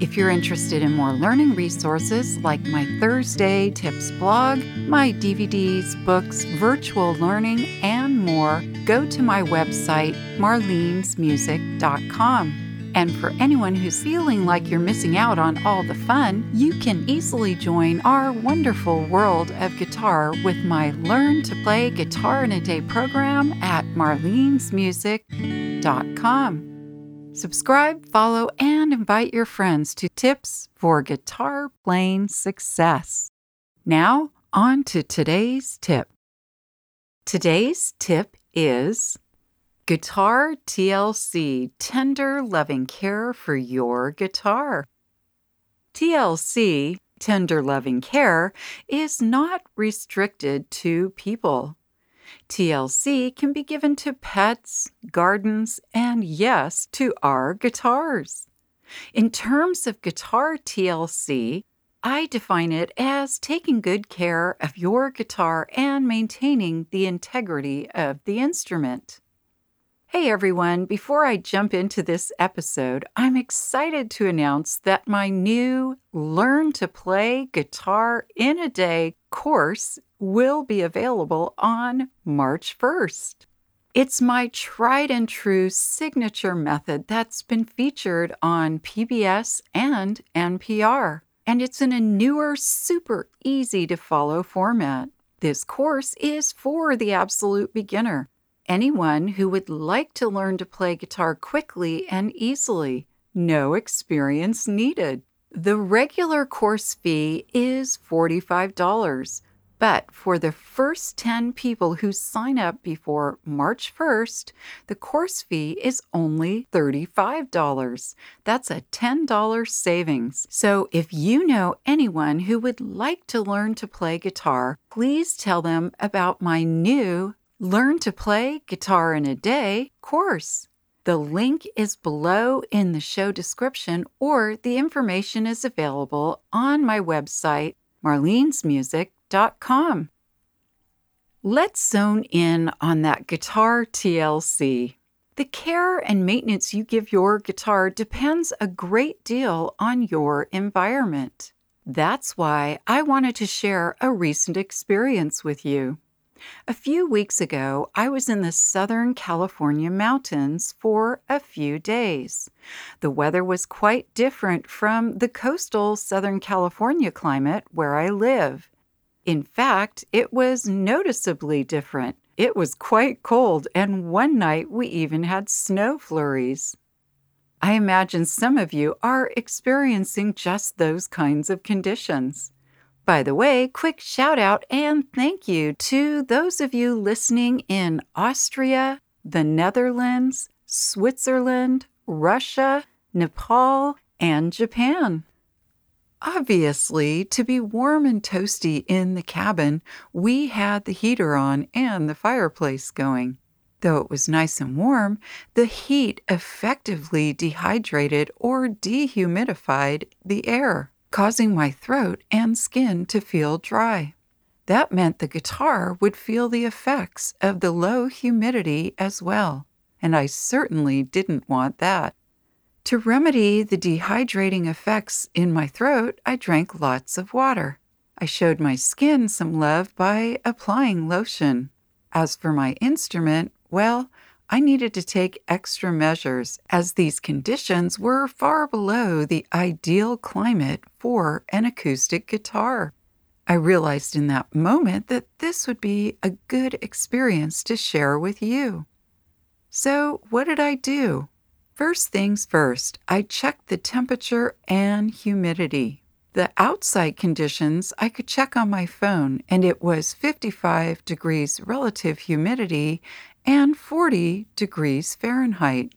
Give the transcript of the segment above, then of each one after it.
If you're interested in more learning resources like my Thursday Tips blog, my DVDs, books, virtual learning, and more, go to my website, marlenesmusic.com. And for anyone who's feeling like you're missing out on all the fun, you can easily join our wonderful world of guitar with my Learn to Play Guitar in a Day program at marlenesmusic.com. Subscribe, follow, and invite your friends to tips for guitar playing success. Now, on to today's tip. Today's tip is Guitar TLC Tender Loving Care for Your Guitar. TLC, Tender Loving Care, is not restricted to people. TLC can be given to pets, gardens, and yes, to our guitars. In terms of guitar TLC, I define it as taking good care of your guitar and maintaining the integrity of the instrument. Hey everyone, before I jump into this episode, I'm excited to announce that my new Learn to Play Guitar in a Day course will be available on March 1st. It's my tried and true signature method that's been featured on PBS and NPR, and it's in a newer, super easy to follow format. This course is for the absolute beginner anyone who would like to learn to play guitar quickly and easily. No experience needed. The regular course fee is $45, but for the first 10 people who sign up before March 1st, the course fee is only $35. That's a $10 savings. So if you know anyone who would like to learn to play guitar, please tell them about my new Learn to Play Guitar in a Day course. The link is below in the show description, or the information is available on my website, marlenesmusic.com. Let's zone in on that guitar TLC. The care and maintenance you give your guitar depends a great deal on your environment. That's why I wanted to share a recent experience with you. A few weeks ago, I was in the Southern California mountains for a few days. The weather was quite different from the coastal Southern California climate where I live. In fact, it was noticeably different. It was quite cold, and one night we even had snow flurries. I imagine some of you are experiencing just those kinds of conditions. By the way, quick shout out and thank you to those of you listening in Austria, the Netherlands, Switzerland, Russia, Nepal, and Japan. Obviously, to be warm and toasty in the cabin, we had the heater on and the fireplace going. Though it was nice and warm, the heat effectively dehydrated or dehumidified the air causing my throat and skin to feel dry. That meant the guitar would feel the effects of the low humidity as well, and I certainly didn't want that. To remedy the dehydrating effects in my throat, I drank lots of water. I showed my skin some love by applying lotion. As for my instrument, well, I needed to take extra measures as these conditions were far below the ideal climate for an acoustic guitar. I realized in that moment that this would be a good experience to share with you. So, what did I do? First things first, I checked the temperature and humidity. The outside conditions I could check on my phone, and it was 55 degrees relative humidity and 40 degrees Fahrenheit.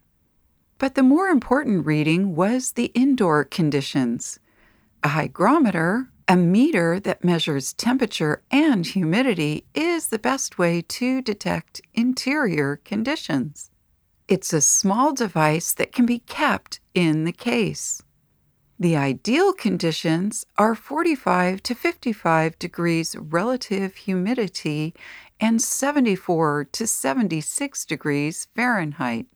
But the more important reading was the indoor conditions. A hygrometer, A meter that measures temperature and humidity is the best way to detect interior conditions. It's a small device that can be kept in the case. The ideal conditions are 45 to 55 degrees relative humidity and 74 to 76 degrees Fahrenheit.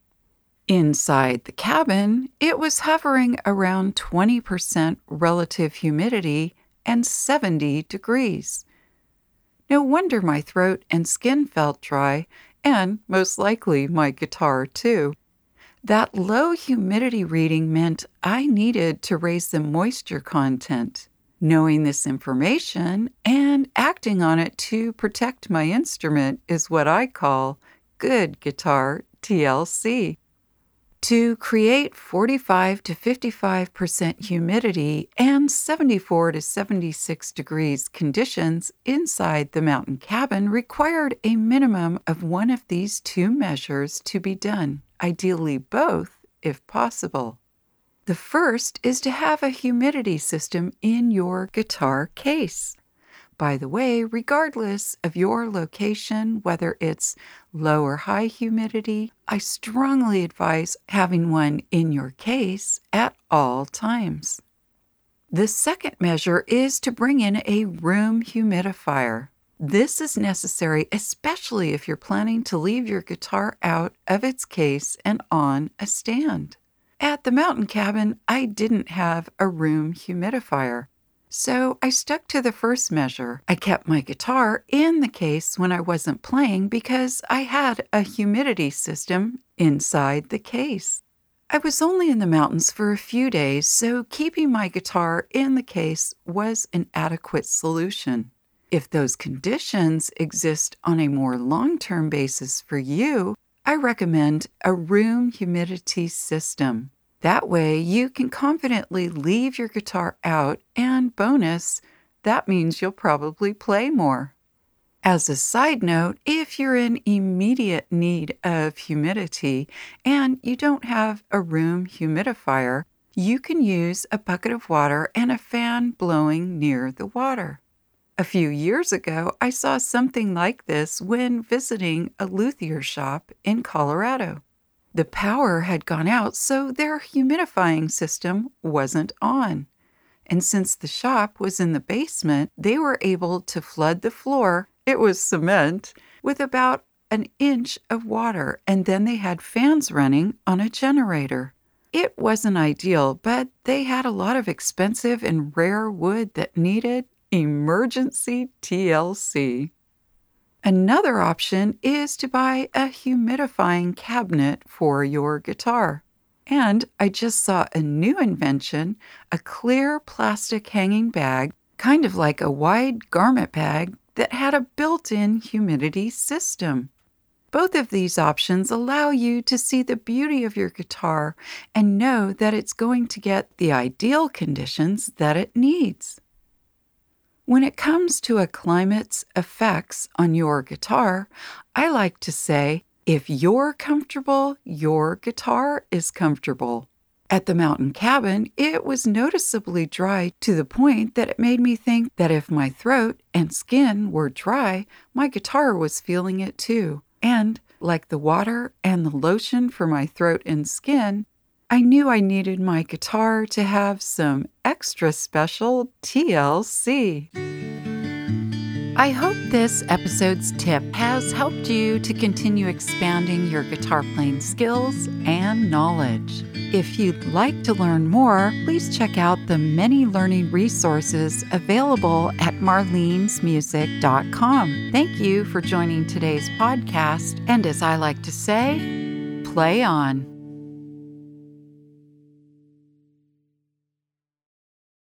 Inside the cabin, it was hovering around 20% relative humidity and 70 degrees. No wonder my throat and skin felt dry, and most likely my guitar too. That low humidity reading meant I needed to raise the moisture content. Knowing this information and acting on it to protect my instrument is what I call good guitar TLC. To create 45 to 55% humidity and 74 to 76 degrees conditions inside the mountain cabin required a minimum of one of these two measures to be done, ideally both if possible. The first is to have a humidity system in your guitar case. By the way, regardless of your location, whether it's low or high humidity, I strongly advise having one in your case at all times. The second measure is to bring in a room humidifier. This is necessary especially if you're planning to leave your guitar out of its case and on a stand. At the mountain cabin, I didn't have a room humidifier. So I stuck to the first measure. I kept my guitar in the case when I wasn't playing because I had a humidity system inside the case. I was only in the mountains for a few days, so keeping my guitar in the case was an adequate solution. If those conditions exist on a more long term basis for you, I recommend a room humidity system. That way, you can confidently leave your guitar out, and bonus, that means you'll probably play more. As a side note, if you're in immediate need of humidity and you don't have a room humidifier, you can use a bucket of water and a fan blowing near the water. A few years ago, I saw something like this when visiting a luthier shop in Colorado. The power had gone out, so their humidifying system wasn't on. And since the shop was in the basement, they were able to flood the floor, it was cement, with about an inch of water, and then they had fans running on a generator. It wasn't ideal, but they had a lot of expensive and rare wood that needed emergency TLC. Another option is to buy a humidifying cabinet for your guitar. And I just saw a new invention a clear plastic hanging bag, kind of like a wide garment bag, that had a built in humidity system. Both of these options allow you to see the beauty of your guitar and know that it's going to get the ideal conditions that it needs. When it comes to a climate's effects on your guitar, I like to say, if you're comfortable, your guitar is comfortable. At the mountain cabin, it was noticeably dry to the point that it made me think that if my throat and skin were dry, my guitar was feeling it too. And like the water and the lotion for my throat and skin, I knew I needed my guitar to have some extra special TLC. I hope this episode's tip has helped you to continue expanding your guitar playing skills and knowledge. If you'd like to learn more, please check out the many learning resources available at marlenesmusic.com. Thank you for joining today's podcast, and as I like to say, play on.